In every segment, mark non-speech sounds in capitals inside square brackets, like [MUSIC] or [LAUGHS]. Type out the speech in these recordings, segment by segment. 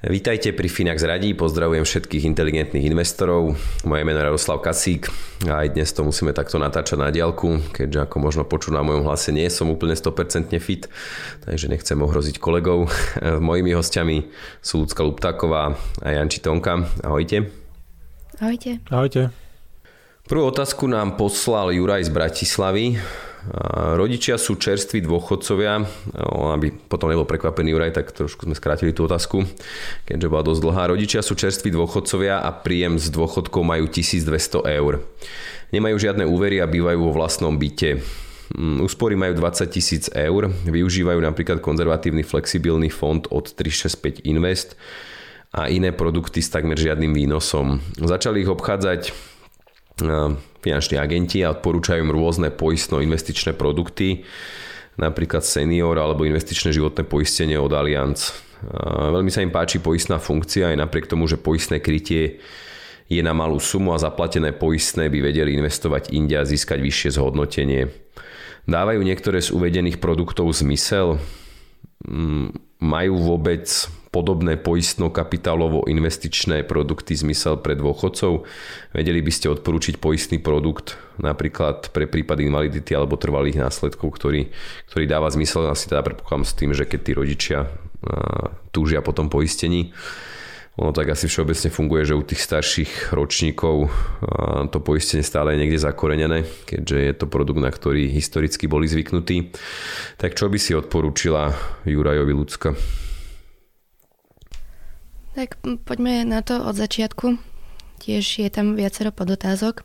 Vítajte pri Finax Radí, pozdravujem všetkých inteligentných investorov. Moje meno je Radoslav Kasík a aj dnes to musíme takto natáčať na diálku, keďže ako možno počuť na mojom hlase nie som úplne 100% fit, takže nechcem ohroziť kolegov. [LAUGHS] Mojimi hostiami sú Lucka Luptáková a Janči Tonka. Ahojte. Ahojte. Ahojte. Prvú otázku nám poslal Juraj z Bratislavy. Rodičia sú čerství dôchodcovia, aby potom nebol prekvapený Juraj, tak trošku sme skrátili tú otázku, keďže bola dosť dlhá. Rodičia sú čerství dôchodcovia a príjem z dôchodkov majú 1200 eur. Nemajú žiadne úvery a bývajú vo vlastnom byte. Mm, úspory majú 20 tisíc eur, využívajú napríklad konzervatívny flexibilný fond od 365 Invest a iné produkty s takmer žiadnym výnosom. Začali ich obchádzať finanční agenti a odporúčajú im rôzne poistno-investičné produkty, napríklad senior alebo investičné životné poistenie od Allianz. Veľmi sa im páči poistná funkcia aj napriek tomu, že poistné krytie je na malú sumu a zaplatené poistné by vedeli investovať inde a získať vyššie zhodnotenie. Dávajú niektoré z uvedených produktov zmysel? Majú vôbec podobné poistno-kapitálovo-investičné produkty zmysel pre dôchodcov? Vedeli by ste odporúčiť poistný produkt napríklad pre prípad invalidity alebo trvalých následkov, ktorý, ktorý dáva zmysel asi teda predpokladám s tým, že keď tí rodičia túžia po tom poistení. Ono tak asi všeobecne funguje, že u tých starších ročníkov to poistenie stále je niekde zakorenené, keďže je to produkt, na ktorý historicky boli zvyknutí. Tak čo by si odporúčila Jurajovi Lucka? Tak poďme na to od začiatku. Tiež je tam viacero podotázok.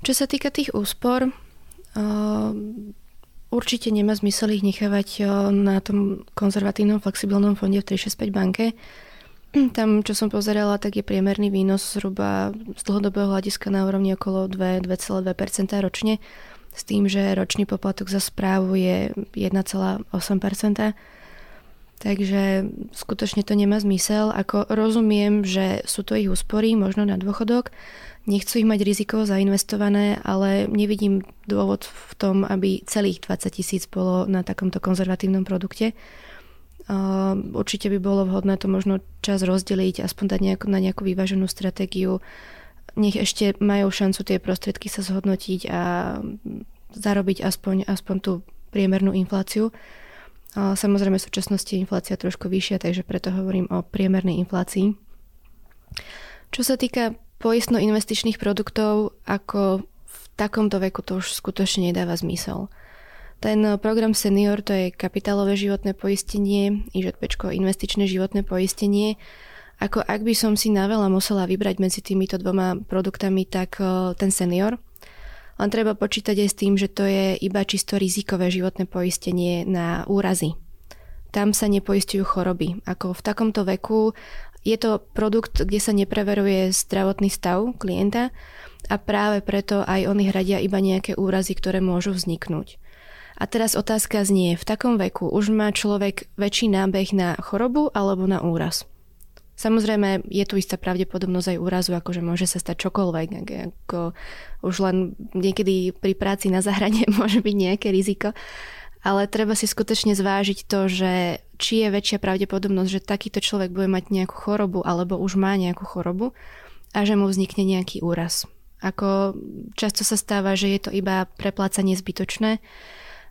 Čo sa týka tých úspor, určite nemá zmysel ich nechávať na tom konzervatívnom flexibilnom fonde v 365 banke. Tam, čo som pozerala, tak je priemerný výnos zhruba z dlhodobého hľadiska na úrovni okolo 2,2% ročne, s tým, že ročný poplatok za správu je 1,8%. Takže skutočne to nemá zmysel. Ako rozumiem, že sú to ich úspory, možno na dôchodok, nechcú ich mať riziko zainvestované, ale nevidím dôvod v tom, aby celých 20 tisíc bolo na takomto konzervatívnom produkte. Určite by bolo vhodné to možno čas rozdeliť, aspoň dať nejako, na nejakú vyváženú stratégiu. Nech ešte majú šancu tie prostriedky sa zhodnotiť a zarobiť aspoň, aspoň tú priemernú infláciu. Samozrejme v súčasnosti je inflácia trošku vyššia, takže preto hovorím o priemernej inflácii. Čo sa týka poistno-investičných produktov, ako v takomto veku to už skutočne nedáva zmysel. Ten program Senior to je kapitálové životné poistenie, IŽP investičné životné poistenie. Ako ak by som si na veľa musela vybrať medzi týmito dvoma produktami, tak eh, ten Senior – len treba počítať aj s tým, že to je iba čisto rizikové životné poistenie na úrazy. Tam sa nepoistujú choroby. Ako v takomto veku je to produkt, kde sa nepreveruje zdravotný stav klienta a práve preto aj oni hradia iba nejaké úrazy, ktoré môžu vzniknúť. A teraz otázka znie, v takom veku už má človek väčší nábeh na chorobu alebo na úraz? Samozrejme, je tu istá pravdepodobnosť aj úrazu, akože môže sa stať čokoľvek. Ako už len niekedy pri práci na zahrane [LAUGHS] môže byť nejaké riziko. Ale treba si skutočne zvážiť to, že či je väčšia pravdepodobnosť, že takýto človek bude mať nejakú chorobu alebo už má nejakú chorobu a že mu vznikne nejaký úraz. Ako často sa stáva, že je to iba preplácanie zbytočné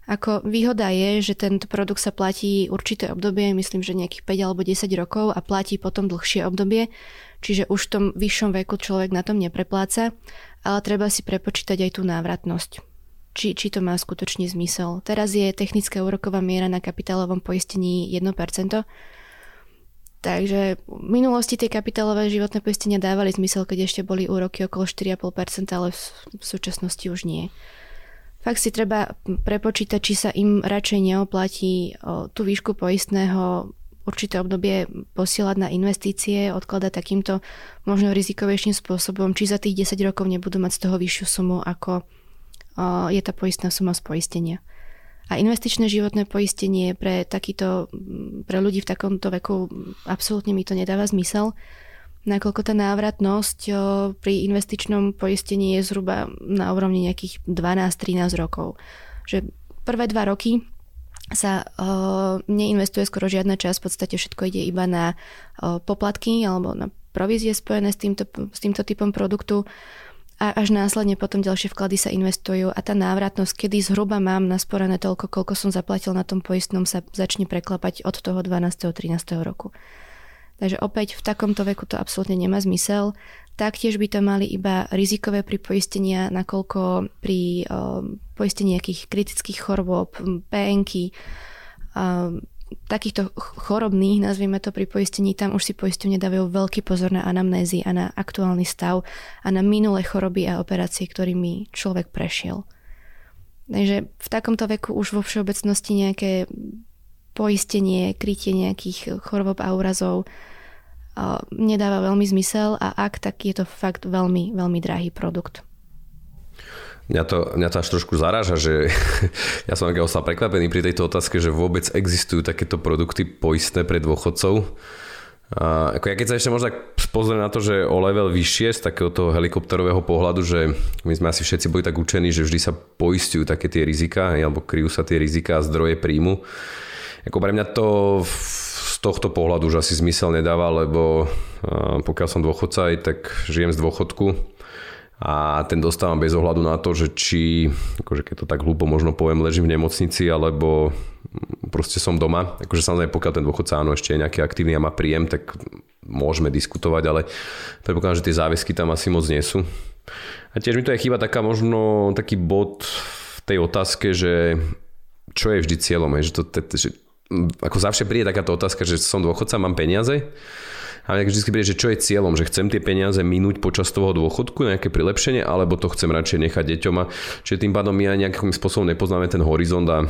ako výhoda je, že tento produkt sa platí určité obdobie, myslím, že nejakých 5 alebo 10 rokov a platí potom dlhšie obdobie, čiže už v tom vyššom veku človek na tom neprepláca, ale treba si prepočítať aj tú návratnosť. Či, či to má skutočne zmysel. Teraz je technická úroková miera na kapitálovom poistení 1%, Takže v minulosti tie kapitálové životné poistenia dávali zmysel, keď ešte boli úroky okolo 4,5%, ale v súčasnosti už nie. Fakt si treba prepočítať, či sa im radšej neoplatí tú výšku poistného určité obdobie posielať na investície, odkladať takýmto možno rizikovejším spôsobom, či za tých 10 rokov nebudú mať z toho vyššiu sumu, ako je tá poistná suma z poistenia. A investičné životné poistenie pre, takýto, pre ľudí v takomto veku absolútne mi to nedáva zmysel, nakoľko tá návratnosť pri investičnom poistení je zhruba na úrovni nejakých 12-13 rokov. Že prvé dva roky sa neinvestuje skoro žiadna časť, v podstate všetko ide iba na poplatky alebo na provízie spojené s týmto, s týmto typom produktu a až následne potom ďalšie vklady sa investujú a tá návratnosť, kedy zhruba mám nasporené toľko, koľko som zaplatil na tom poistnom, sa začne preklapať od toho 12. 13. roku. Takže opäť v takomto veku to absolútne nemá zmysel. Taktiež by to mali iba rizikové pripoistenia, nakoľko pri uh, poistení nejakých kritických chorôb, PNky, uh, takýchto chorobných, nazvieme to pri poistení, tam už si poisťovne dávajú veľký pozor na anamnézy a na aktuálny stav a na minulé choroby a operácie, ktorými človek prešiel. Takže v takomto veku už vo všeobecnosti nejaké poistenie, krytie nejakých chorob a úrazov nedáva veľmi zmysel a ak, tak je to fakt veľmi, veľmi drahý produkt. Mňa to, mňa to až trošku zaráža, že [LAUGHS] ja som ostal prekvapený pri tejto otázke, že vôbec existujú takéto produkty poistné pre dôchodcov. A ako ja keď sa ešte možno pozriem na to, že o level vyššie z takého helikopterového pohľadu, že my sme asi všetci boli tak učení, že vždy sa poistujú také tie rizika, alebo kryjú sa tie rizika a zdroje príjmu. Ako pre mňa to tohto pohľadu už asi zmysel nedáva, lebo pokiaľ som dôchodca, aj tak žijem z dôchodku a ten dostávam bez ohľadu na to, že či, akože keď to tak hlúpo možno poviem, ležím v nemocnici alebo proste som doma. Akože samozrejme, pokiaľ ten dôchodca áno ešte je nejaký aktívny a má príjem, tak môžeme diskutovať, ale predpokladám, že tie záväzky tam asi moc nie sú. A tiež mi to je chyba taká možno taký bod v tej otázke, že čo je vždy cieľom, že, to, že ako zavše príde takáto otázka, že som dôchodca, mám peniaze a tak vždy príde, že čo je cieľom, že chcem tie peniaze minúť počas toho dôchodku, nejaké prilepšenie, alebo to chcem radšej nechať deťom a čiže tým pádom my aj nejakým spôsobom nepoznáme ten horizont a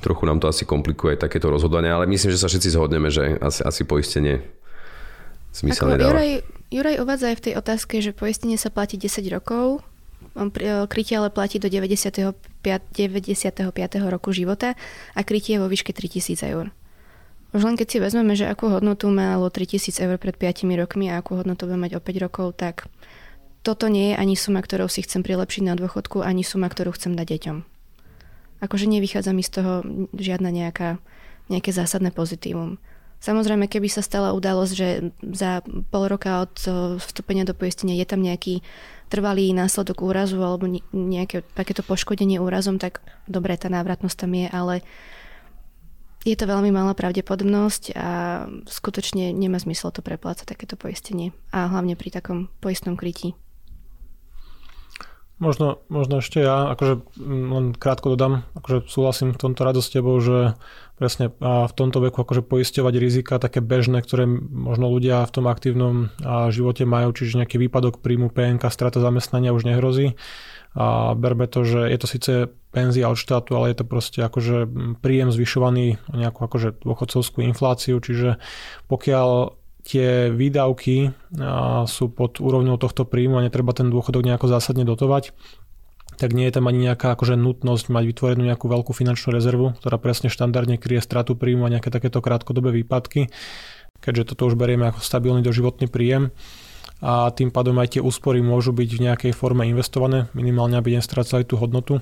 trochu nám to asi komplikuje takéto rozhodovanie, ale myslím, že sa všetci zhodneme, že asi, asi poistenie zmysel nedáva. Juraj, Juraj uvádza aj v tej otázke, že poistenie sa platí 10 rokov, krytie ale platí do 95, 95. roku života a krytie vo výške 3000 eur. Už len keď si vezmeme, že akú hodnotu malo 3000 eur pred 5 rokmi a akú hodnotu bude mať o 5 rokov, tak toto nie je ani suma, ktorou si chcem prilepšiť na dôchodku, ani suma, ktorú chcem dať deťom. Akože nevychádza mi z toho žiadna nejaká, nejaké zásadné pozitívum. Samozrejme, keby sa stala udalosť, že za pol roka od vstúpenia do poistenia je tam nejaký trvalý následok úrazu alebo nejaké takéto poškodenie úrazom, tak dobre, tá návratnosť tam je, ale je to veľmi malá pravdepodobnosť a skutočne nemá zmysel to preplácať takéto poistenie. A hlavne pri takom poistnom krytí. Možno, možno ešte ja, akože mm, len krátko dodám, akože súhlasím v tomto rado s tebou, že presne v tomto veku akože poisťovať rizika také bežné, ktoré možno ľudia v tom aktívnom živote majú, čiže nejaký výpadok príjmu PNK, strata zamestnania už nehrozí. A berbe to, že je to síce penzia od štátu, ale je to proste akože príjem zvyšovaný o nejakú akože dôchodcovskú infláciu, čiže pokiaľ tie výdavky sú pod úrovňou tohto príjmu a netreba ten dôchodok nejako zásadne dotovať, tak nie je tam ani nejaká akože nutnosť mať vytvorenú nejakú veľkú finančnú rezervu, ktorá presne štandardne kryje stratu príjmu a nejaké takéto krátkodobé výpadky, keďže toto už berieme ako stabilný doživotný príjem a tým pádom aj tie úspory môžu byť v nejakej forme investované, minimálne aby nestrácali tú hodnotu.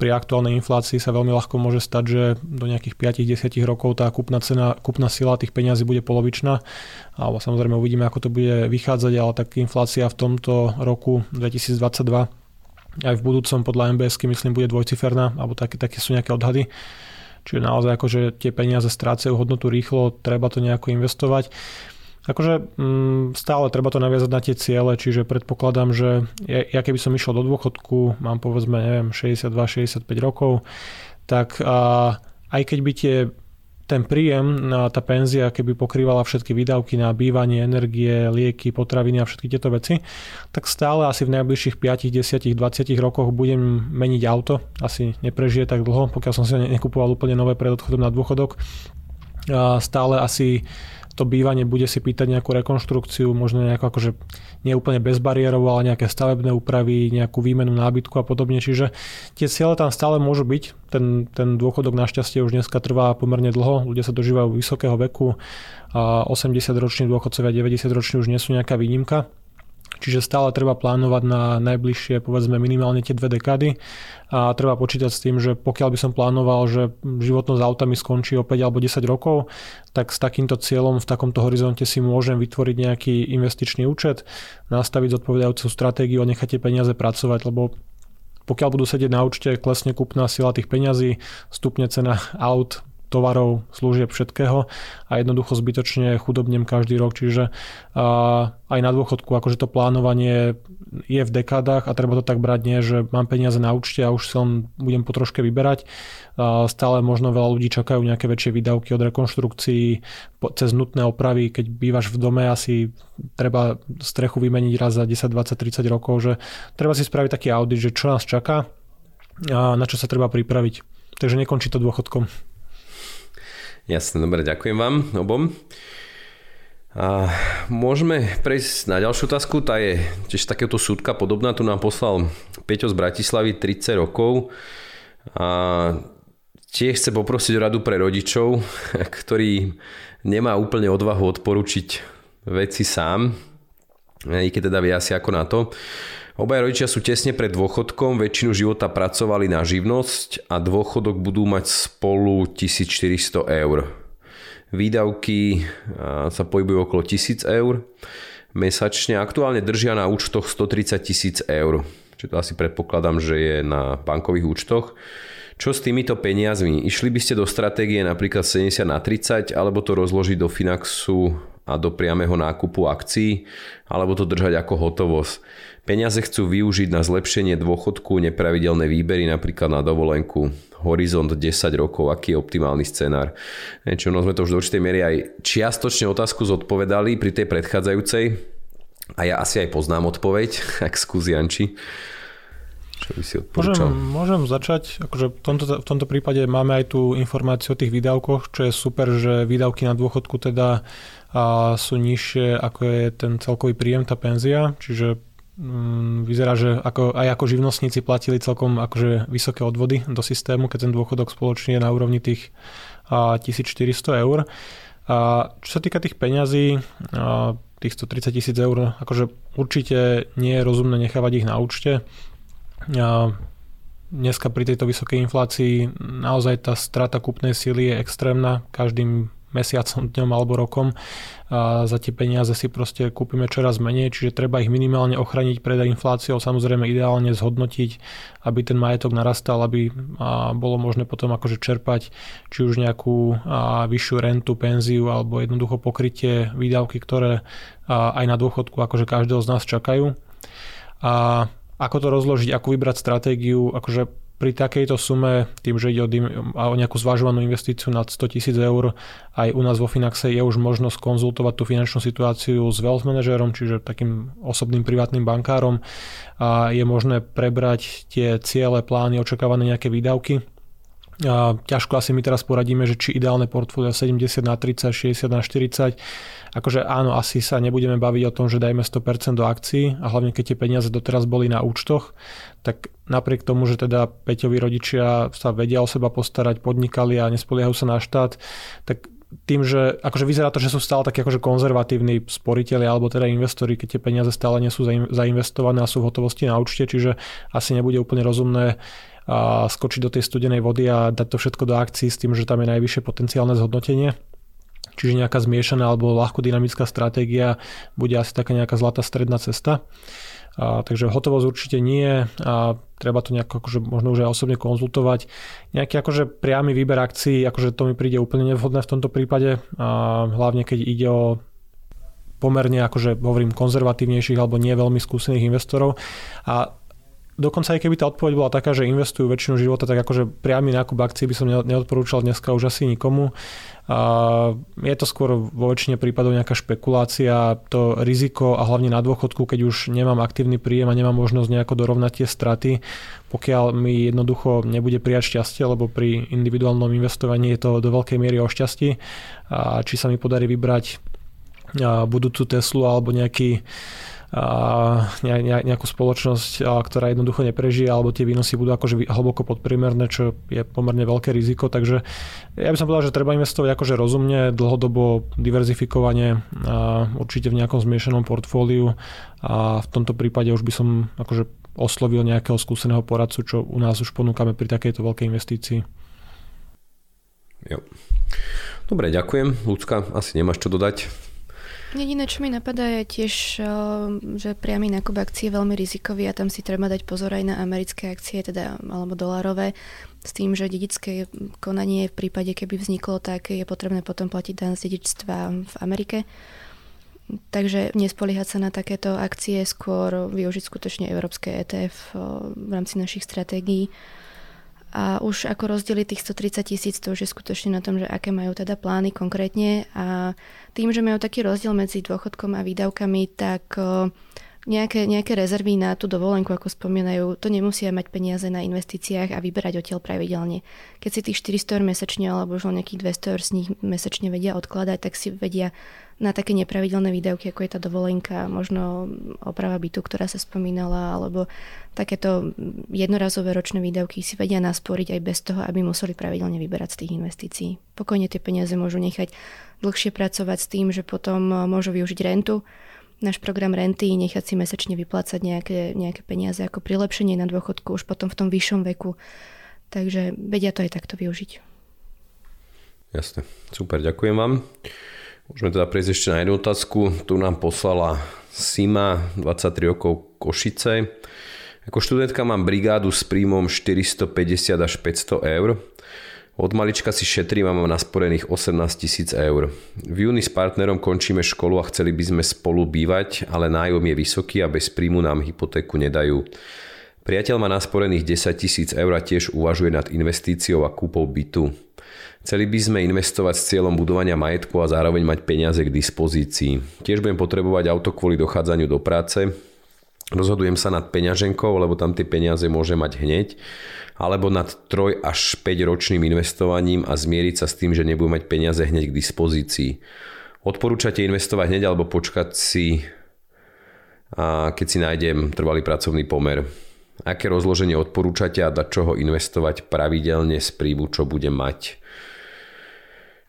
Pri aktuálnej inflácii sa veľmi ľahko môže stať, že do nejakých 5-10 rokov tá kúpna, cena, kúpna sila tých peňazí bude polovičná. Alebo samozrejme uvidíme, ako to bude vychádzať, ale tak inflácia v tomto roku 2022 aj v budúcom podľa MBSky myslím bude dvojciferná, alebo také, také sú nejaké odhady. Čiže naozaj akože tie peniaze strácajú hodnotu rýchlo, treba to nejako investovať. Akože mm, stále treba to naviazať na tie ciele, čiže predpokladám, že ja, ja keby som išiel do dôchodku, mám povedzme, neviem, 62-65 rokov, tak a, aj keď by tie ten príjem, tá penzia, keby pokrývala všetky výdavky na bývanie, energie, lieky, potraviny a všetky tieto veci, tak stále asi v najbližších 5, 10, 20 rokoch budem meniť auto. Asi neprežije tak dlho, pokiaľ som si nekupoval úplne nové pred odchodom na dôchodok. Stále asi to bývanie bude si pýtať nejakú rekonštrukciu, možno nejakú akože nie bezbariérovú, ale nejaké stavebné úpravy, nejakú výmenu nábytku a podobne. Čiže tie ciele tam stále môžu byť. Ten, ten dôchodok našťastie už dneska trvá pomerne dlho. Ľudia sa dožívajú vysokého veku. 80-roční dôchodcovia, 90-roční už nie sú nejaká výnimka. Čiže stále treba plánovať na najbližšie povedzme minimálne tie dve dekády. A treba počítať s tým, že pokiaľ by som plánoval, že životnosť auta mi skončí o 5 alebo 10 rokov, tak s takýmto cieľom v takomto horizonte si môžem vytvoriť nejaký investičný účet, nastaviť zodpovedajúcu stratégiu a nechať tie peniaze pracovať, lebo pokiaľ budú sedieť na účte, klesne kúpna sila tých peňazí, stupne cena aut, tovarov, služieb, všetkého a jednoducho zbytočne chudobnem každý rok. Čiže aj na dôchodku, akože to plánovanie je v dekádach a treba to tak brať nie, že mám peniaze na účte a už sa budem po troške vyberať. Stále možno veľa ľudí čakajú nejaké väčšie výdavky od rekonštrukcií cez nutné opravy. Keď bývaš v dome, asi treba strechu vymeniť raz za 10, 20, 30 rokov, že treba si spraviť taký audit, že čo nás čaká a na čo sa treba pripraviť. Takže nekončí to dôchodkom. Jasne, dobre, ďakujem vám obom. A môžeme prejsť na ďalšiu otázku, tá je tiež takéto súdka podobná, tu nám poslal Peťo z Bratislavy 30 rokov a tiež chce poprosiť o radu pre rodičov, [LAUGHS] ktorý nemá úplne odvahu odporučiť veci sám, i keď teda vie asi ako na to. Obaja rodičia sú tesne pred dôchodkom, väčšinu života pracovali na živnosť a dôchodok budú mať spolu 1400 eur. Výdavky sa pohybujú okolo 1000 eur mesačne. Aktuálne držia na účtoch 130 tisíc eur. Čiže to asi predpokladám, že je na bankových účtoch. Čo s týmito peniazmi? Išli by ste do stratégie napríklad 70 na 30 alebo to rozložiť do Finaxu a do priamého nákupu akcií alebo to držať ako hotovosť? Peniaze chcú využiť na zlepšenie dôchodku, nepravidelné výbery napríklad na dovolenku, horizont 10 rokov, aký je optimálny scenár. Čo no sme to už do určitej miery aj čiastočne otázku zodpovedali pri tej predchádzajúcej a ja asi aj poznám odpoveď, [LAUGHS] ak skús Janči. Čo by si môžem, môžem začať. Akože v, tomto, v tomto prípade máme aj tú informáciu o tých výdavkoch, čo je super, že výdavky na dôchodku teda a sú nižšie ako je ten celkový príjem, tá penzia, čiže Mm, vyzerá, že ako, aj ako živnostníci platili celkom akože vysoké odvody do systému, keď ten dôchodok spoločne je na úrovni tých a, 1400 eur. A čo sa týka tých peňazí, a, tých 130 tisíc eur, akože určite nie je rozumné nechávať ich na účte. A, dneska pri tejto vysokej inflácii naozaj tá strata kúpnej síly je extrémna. Každým mesiacom, dňom alebo rokom a za tie peniaze si proste kúpime čoraz menej, čiže treba ich minimálne ochraniť pred infláciou, samozrejme ideálne zhodnotiť, aby ten majetok narastal, aby bolo možné potom akože čerpať či už nejakú vyššiu rentu, penziu alebo jednoducho pokrytie výdavky, ktoré aj na dôchodku akože každého z nás čakajú. A ako to rozložiť, ako vybrať stratégiu, akože pri takejto sume, tým, že ide o, o nejakú zvažovanú investíciu nad 100 tisíc eur, aj u nás vo Finaxe je už možnosť konzultovať tú finančnú situáciu s wealth manažerom, čiže takým osobným privátnym bankárom a je možné prebrať tie ciele, plány, očakávané nejaké výdavky a ťažko asi my teraz poradíme, že či ideálne portfólio 70 na 30, 60 na 40. Akože áno, asi sa nebudeme baviť o tom, že dajme 100% do akcií a hlavne keď tie peniaze doteraz boli na účtoch, tak napriek tomu, že teda Peťovi rodičia sa vedia o seba postarať, podnikali a nespoliehajú sa na štát, tak tým, že akože vyzerá to, že sú stále takí akože konzervatívni sporiteľi alebo teda investori, keď tie peniaze stále nie sú zainvestované a sú v hotovosti na účte, čiže asi nebude úplne rozumné a skočiť do tej studenej vody a dať to všetko do akcií s tým, že tam je najvyššie potenciálne zhodnotenie. Čiže nejaká zmiešaná alebo ľahko dynamická stratégia bude asi taká nejaká zlatá stredná cesta. A, takže hotovosť určite nie a treba to nejako akože možno už aj osobne konzultovať. Nejaký akože priamy výber akcií, akože to mi príde úplne nevhodné v tomto prípade, a hlavne keď ide o pomerne akože hovorím konzervatívnejších alebo nie veľmi skúsených investorov. A dokonca aj keby tá odpoveď bola taká, že investujú väčšinu života, tak akože priamy nákup akcií by som neodporúčal dneska už asi nikomu. Je to skôr vo väčšine prípadov nejaká špekulácia, to riziko a hlavne na dôchodku, keď už nemám aktívny príjem a nemám možnosť nejako dorovnať tie straty, pokiaľ mi jednoducho nebude prijať šťastie, lebo pri individuálnom investovaní je to do veľkej miery o šťastí, a či sa mi podarí vybrať budúcu Teslu alebo nejaký nejakú spoločnosť, ktorá jednoducho neprežije, alebo tie výnosy budú akože hlboko podprimerné, čo je pomerne veľké riziko. Takže ja by som povedal, že treba investovať akože rozumne, dlhodobo diverzifikovane, určite v nejakom zmiešanom portfóliu a v tomto prípade už by som akože oslovil nejakého skúseného poradcu, čo u nás už ponúkame pri takejto veľkej investícii. Jo. Dobre, ďakujem. Ľudská, asi nemáš čo dodať? Jediné, čo mi napadá je tiež, eh, že priamy nákup akcie je veľmi rizikový a tam si treba dať pozor aj na americké akcie, teda alebo dolárové, s tým, že dedické konanie v prípade, keby vzniklo, tak je potrebné potom platiť dan z dedičstva v Amerike. Takže nespoliehať sa na takéto akcie, skôr využiť skutočne európske ETF eh, v rámci našich stratégií a už ako rozdeliť tých 130 tisíc, to už je skutočne na tom, že aké majú teda plány konkrétne a tým, že majú taký rozdiel medzi dôchodkom a výdavkami, tak nejaké, nejaké rezervy na tú dovolenku, ako spomínajú, to nemusia mať peniaze na investíciách a vyberať odtiaľ pravidelne. Keď si tých 400 eur mesačne alebo už len nejakých 200 eur z nich mesačne vedia odkladať, tak si vedia na také nepravidelné výdavky, ako je tá dovolenka, možno oprava bytu, ktorá sa spomínala, alebo takéto jednorazové ročné výdavky si vedia nasporiť aj bez toho, aby museli pravidelne vyberať z tých investícií. Pokojne tie peniaze môžu nechať dlhšie pracovať s tým, že potom môžu využiť rentu, náš program renty, nechať si mesačne vyplácať nejaké, nejaké peniaze ako prilepšenie na dôchodku už potom v tom vyššom veku. Takže vedia to aj takto využiť. Jasne, super, ďakujem vám. Môžeme teda prejsť ešte na jednu otázku. Tu nám poslala Sima, 23 rokov Košice. Ako študentka mám brigádu s príjmom 450 až 500 eur. Od malička si šetrím a mám nasporených 18 tisíc eur. V júni s partnerom končíme školu a chceli by sme spolu bývať, ale nájom je vysoký a bez príjmu nám hypotéku nedajú. Priateľ má nasporených 10 tisíc eur a tiež uvažuje nad investíciou a kúpou bytu. Chceli by sme investovať s cieľom budovania majetku a zároveň mať peniaze k dispozícii. Tiež budem potrebovať auto kvôli dochádzaniu do práce. Rozhodujem sa nad peňaženkou, lebo tam tie peniaze môže mať hneď, alebo nad 3 až 5 ročným investovaním a zmieriť sa s tým, že nebudem mať peniaze hneď k dispozícii. Odporúčate investovať hneď alebo počkať si, keď si nájdem trvalý pracovný pomer. Aké rozloženie odporúčate a dať čoho investovať pravidelne z príjmu, čo budem mať.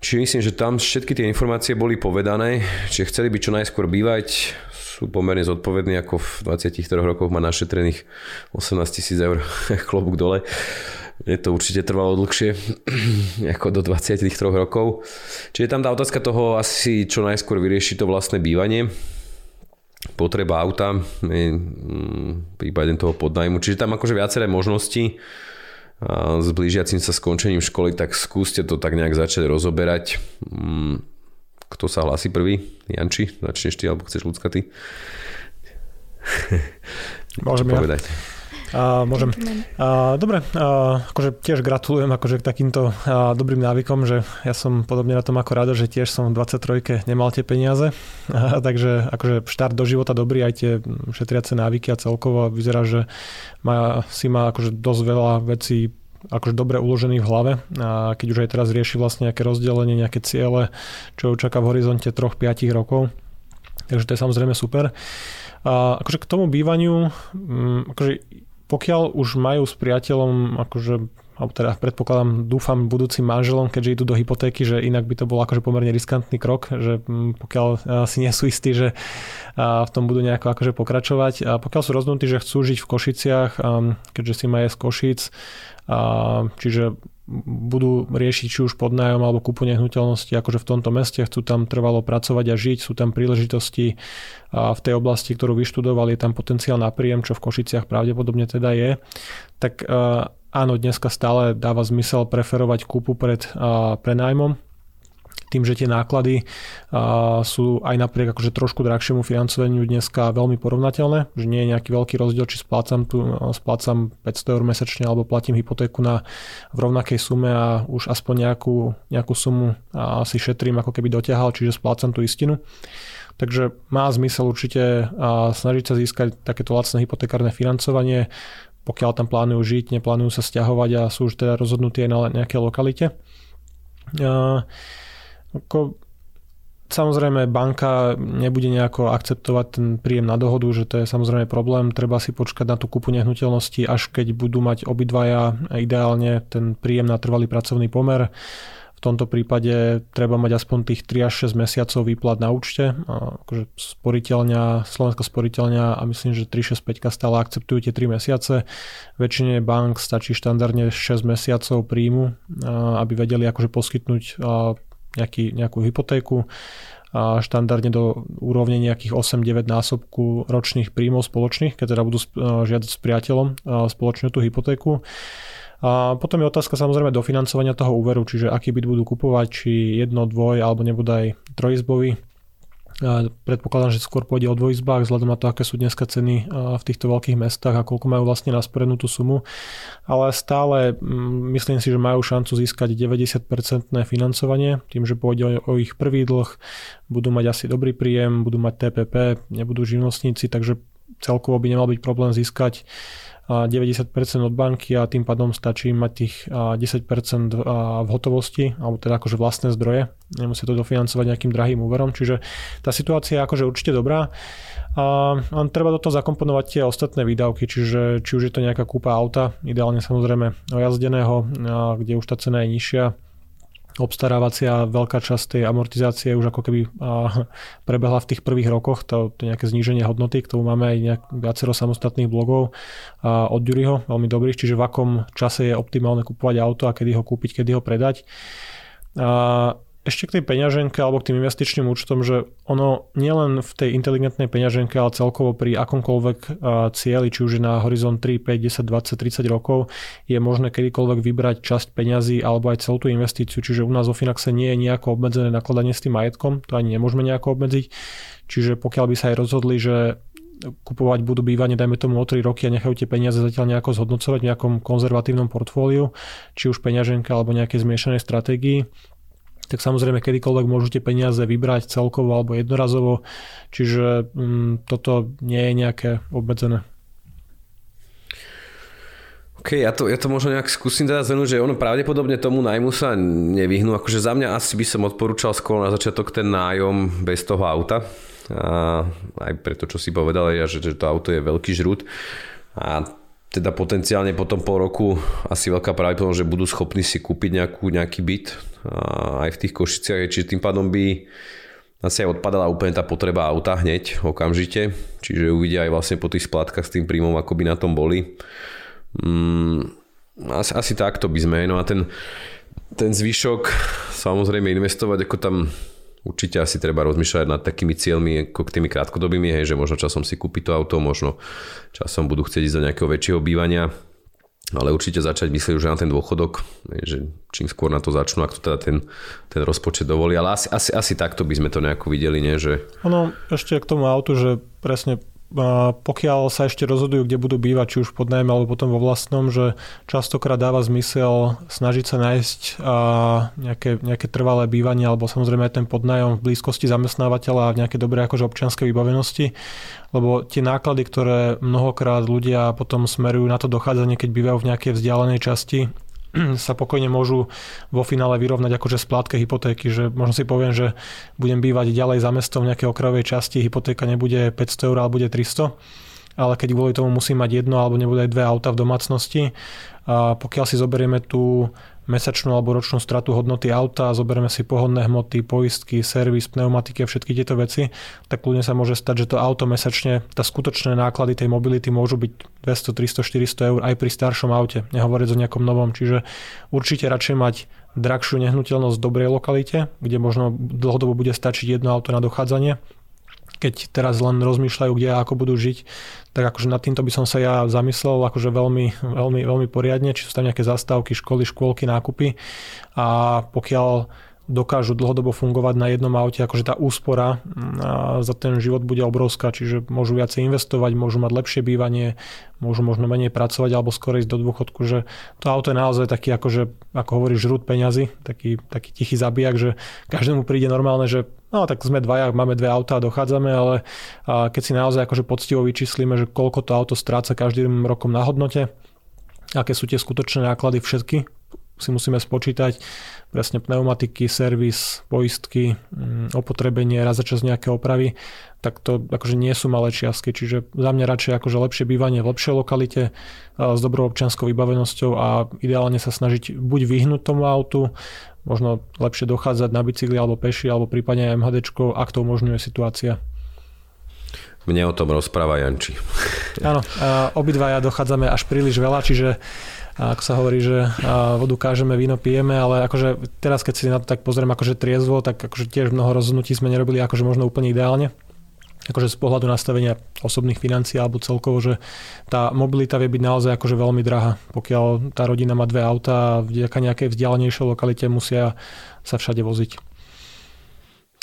Čiže myslím, že tam všetky tie informácie boli povedané, že chceli by čo najskôr bývať, sú pomerne zodpovední, ako v 23 rokoch má našetrených 18 tisíc eur, [LAUGHS] klobúk dole. Je to určite trvalo dlhšie [CLEARS THROAT] ako do 23 rokov. Čiže tam tá otázka toho asi čo najskôr vyriešiť to vlastné bývanie potreba auta, mm, prípadne toho podnajmu. Čiže tam akože viaceré možnosti s blížiacim sa skončením školy, tak skúste to tak nejak začať rozoberať. Mm, kto sa hlási prvý? Janči, začneš ty, alebo chceš ľudská ty? Môžem ja. A, môžem. A, dobre, a, akože tiež gratulujem akože k takýmto a, dobrým návykom, že ja som podobne na tom ako rado, že tiež som v 23 nemal tie peniaze, a, takže akože štart do života dobrý, aj tie šetriace návyky a celkovo vyzerá, že má, si má akože dosť veľa vecí akože dobre uložený v hlave a keď už aj teraz rieši vlastne nejaké rozdelenie, nejaké ciele, čo čaká v horizonte 3-5 rokov. Takže to je samozrejme super. A akože k tomu bývaniu, mm, akože pokiaľ už majú s priateľom, akože alebo teda predpokladám, dúfam budúcim manželom, keďže idú do hypotéky, že inak by to bol akože pomerne riskantný krok, že mm, pokiaľ si nie sú istí, že v tom budú nejako akože pokračovať. A pokiaľ sú rozhodnutí, že chcú žiť v Košiciach, keďže si majú z Košic, čiže budú riešiť či už podnájom alebo kúpu nehnuteľnosti akože v tomto meste, chcú tam trvalo pracovať a žiť, sú tam príležitosti v tej oblasti, ktorú vyštudovali, je tam potenciál na príjem, čo v Košiciach pravdepodobne teda je, tak áno, dneska stále dáva zmysel preferovať kúpu pred prenájmom, tým, že tie náklady sú aj napriek akože trošku drahšiemu financovaniu dneska veľmi porovnateľné, že nie je nejaký veľký rozdiel, či splácam, tu, splácam 500 eur mesačne alebo platím hypotéku na, v rovnakej sume a už aspoň nejakú, nejakú sumu si šetrím, ako keby dotiahal, čiže splácam tú istinu. Takže má zmysel určite snažiť sa získať takéto lacné hypotekárne financovanie, pokiaľ tam plánujú žiť, neplánujú sa stiahovať a sú už teda rozhodnutí aj na nejakej lokalite. Ako, samozrejme banka nebude nejako akceptovať ten príjem na dohodu, že to je samozrejme problém. Treba si počkať na tú kúpu nehnuteľnosti, až keď budú mať obidvaja ideálne ten príjem na trvalý pracovný pomer v tomto prípade treba mať aspoň tých 3 až 6 mesiacov výplat na účte. Akože sporiteľňa, Slovenská sporiteľňa a myslím, že 365 stále akceptujú tie 3 mesiace. Väčšine bank stačí štandardne 6 mesiacov príjmu, aby vedeli akože poskytnúť nejaký, nejakú hypotéku a štandardne do úrovne nejakých 8-9 násobku ročných príjmov spoločných, keď teda budú žiadať s priateľom spoločnú tú hypotéku. A potom je otázka samozrejme dofinancovania toho úveru, čiže aký byt budú kupovať, či jedno, dvoj alebo nebude aj trojizbový. Predpokladám, že skôr pôjde o dvojizbách, vzhľadom na to, aké sú dneska ceny v týchto veľkých mestách a koľko majú vlastne nasporenú tú sumu. Ale stále mm, myslím si, že majú šancu získať 90% financovanie, tým, že pôjde o ich prvý dlh, budú mať asi dobrý príjem, budú mať TPP, nebudú živnostníci, takže celkovo by nemal byť problém získať 90% od banky a tým pádom stačí mať tých 10% v hotovosti, alebo teda akože vlastné zdroje. Nemusí to dofinancovať nejakým drahým úverom, čiže tá situácia je akože určite dobrá. A treba do toho zakomponovať tie ostatné výdavky, čiže či už je to nejaká kúpa auta, ideálne samozrejme ojazdeného, kde už tá cena je nižšia, obstarávacia veľká časť tej amortizácie už ako keby prebehla v tých prvých rokoch, to, to nejaké zníženie hodnoty, k tomu máme aj nejak, viacero samostatných blogov od Juriho, veľmi dobrých, čiže v akom čase je optimálne kupovať auto a kedy ho kúpiť, kedy ho predať. Ešte k tej peňaženke alebo k tým investičným účtom, že ono nielen v tej inteligentnej peňaženke, ale celkovo pri akomkoľvek cieli, či už je na horizont 3, 5, 10, 20, 30 rokov, je možné kedykoľvek vybrať časť peňazí alebo aj celú tú investíciu. Čiže u nás vo Finaxe nie je nejako obmedzené nakladanie s tým majetkom, to ani nemôžeme nejako obmedziť. Čiže pokiaľ by sa aj rozhodli, že kupovať budú bývanie, dajme tomu o 3 roky a nechajú tie peniaze zatiaľ nejako zhodnocovať v nejakom konzervatívnom portfóliu, či už peňaženka alebo nejaké zmiešanej stratégii, tak samozrejme kedykoľvek môžete peniaze vybrať celkovo alebo jednorazovo, čiže mm, toto nie je nejaké obmedzené. OK, ja to, ja to možno nejak skúsim teda zhrnúť, že ono pravdepodobne tomu nájmu sa nevyhnú. Akože za mňa asi by som odporúčal skôr na začiatok ten nájom bez toho auta. A aj preto, čo si povedal, že, že to auto je veľký žrút. A teda potenciálne potom pol roku asi veľká pravdepodobnosť, že budú schopní si kúpiť nejakú, nejaký byt aj v tých Košiciach, čiže tým pádom by asi aj odpadala úplne tá potreba auta hneď, okamžite, čiže uvidia aj vlastne po tých splátkach s tým príjmom, ako by na tom boli. Mm, asi, asi takto by sme, no a ten, ten zvyšok samozrejme investovať, ako tam určite asi treba rozmýšľať nad takými cieľmi ako k tými krátkodobými, hej, že možno časom si kúpi to auto, možno časom budú chcieť ísť do nejakého väčšieho bývania, ale určite začať myslieť už na ten dôchodok, že čím skôr na to začnú, ak to teda ten, ten rozpočet dovolí, ale asi, asi, asi takto by sme to nejako videli, nie? Že... Ono, ešte k tomu autu, že presne pokiaľ sa ešte rozhodujú, kde budú bývať, či už pod najmä alebo potom vo vlastnom, že častokrát dáva zmysel snažiť sa nájsť nejaké, nejaké trvalé bývanie alebo samozrejme aj ten podnájom v blízkosti zamestnávateľa a v nejaké dobré akože občianskej vybavenosti, lebo tie náklady, ktoré mnohokrát ľudia potom smerujú na to dochádzanie, keď bývajú v nejakej vzdialenej časti [CLEARS THROAT] sa pokojne môžu vo finále vyrovnať akože splátke hypotéky, že možno si poviem, že budem bývať ďalej za mestom v nejakej okrajovej časti, hypotéka nebude 500 eur, ale bude 300 ale keď kvôli tomu musím mať jedno alebo nebude aj dve auta v domácnosti, a pokiaľ si zoberieme tú mesačnú alebo ročnú stratu hodnoty auta, zoberieme si pohodné hmoty, poistky, servis, pneumatiky a všetky tieto veci, tak kľudne sa môže stať, že to auto mesačne, tá skutočné náklady tej mobility môžu byť 200, 300, 400 eur aj pri staršom aute, nehovoriť o nejakom novom. Čiže určite radšej mať drahšiu nehnuteľnosť v dobrej lokalite, kde možno dlhodobo bude stačiť jedno auto na dochádzanie, keď teraz len rozmýšľajú, kde a ako budú žiť, tak akože nad týmto by som sa ja zamyslel akože veľmi, veľmi, veľmi poriadne, či sú tam nejaké zastávky, školy, škôlky, nákupy. A pokiaľ dokážu dlhodobo fungovať na jednom aute, akože tá úspora za ten život bude obrovská, čiže môžu viacej investovať, môžu mať lepšie bývanie, môžu možno menej pracovať alebo skôr ísť do dôchodku, že to auto je naozaj taký, akože, ako hovoríš, žrút peňazí, taký, taký tichý zabijak, že každému príde normálne, že no tak sme dvaja, máme dve autá a dochádzame, ale keď si naozaj akože poctivo vyčíslíme, že koľko to auto stráca každým rokom na hodnote, aké sú tie skutočné náklady všetky, si musíme spočítať presne pneumatiky, servis, poistky, mm, opotrebenie, raz za čas nejaké opravy, tak to akože nie sú malé čiastky, čiže za mňa radšej akože lepšie bývanie v lepšej lokalite s dobrou občianskou vybavenosťou a ideálne sa snažiť buď vyhnúť tomu autu, možno lepšie dochádzať na bicykli alebo peši, alebo prípadne aj MHD, ak to umožňuje situácia. Mne o tom rozpráva Janči. Áno, obidvaja dochádzame až príliš veľa, čiže a ako sa hovorí, že vodu kážeme, víno pijeme, ale akože teraz, keď si na to tak pozriem akože triezvo, tak akože tiež mnoho rozhodnutí sme nerobili akože možno úplne ideálne akože z pohľadu nastavenia osobných financií alebo celkovo, že tá mobilita vie byť naozaj akože veľmi drahá. Pokiaľ tá rodina má dve auta a vďaka nejakej vzdialenejšej lokalite musia sa všade voziť.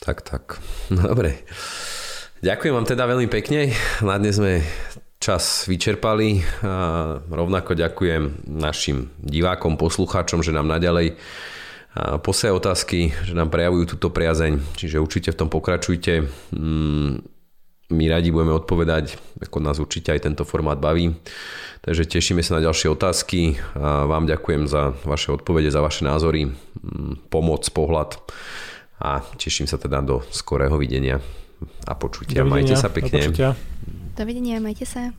Tak, tak. No, dobre. Ďakujem vám teda veľmi pekne. Na dnes sme čas vyčerpali. A rovnako ďakujem našim divákom, poslucháčom, že nám naďalej posielajú otázky, že nám prejavujú túto priazeň, čiže určite v tom pokračujte. Mm, my radi budeme odpovedať, ako nás určite aj tento formát baví. Takže tešíme sa na ďalšie otázky. A vám ďakujem za vaše odpovede, za vaše názory, mm, pomoc, pohľad a teším sa teda do skorého videnia a počutia. Majte sa pekne. Dovidenia, majte sa.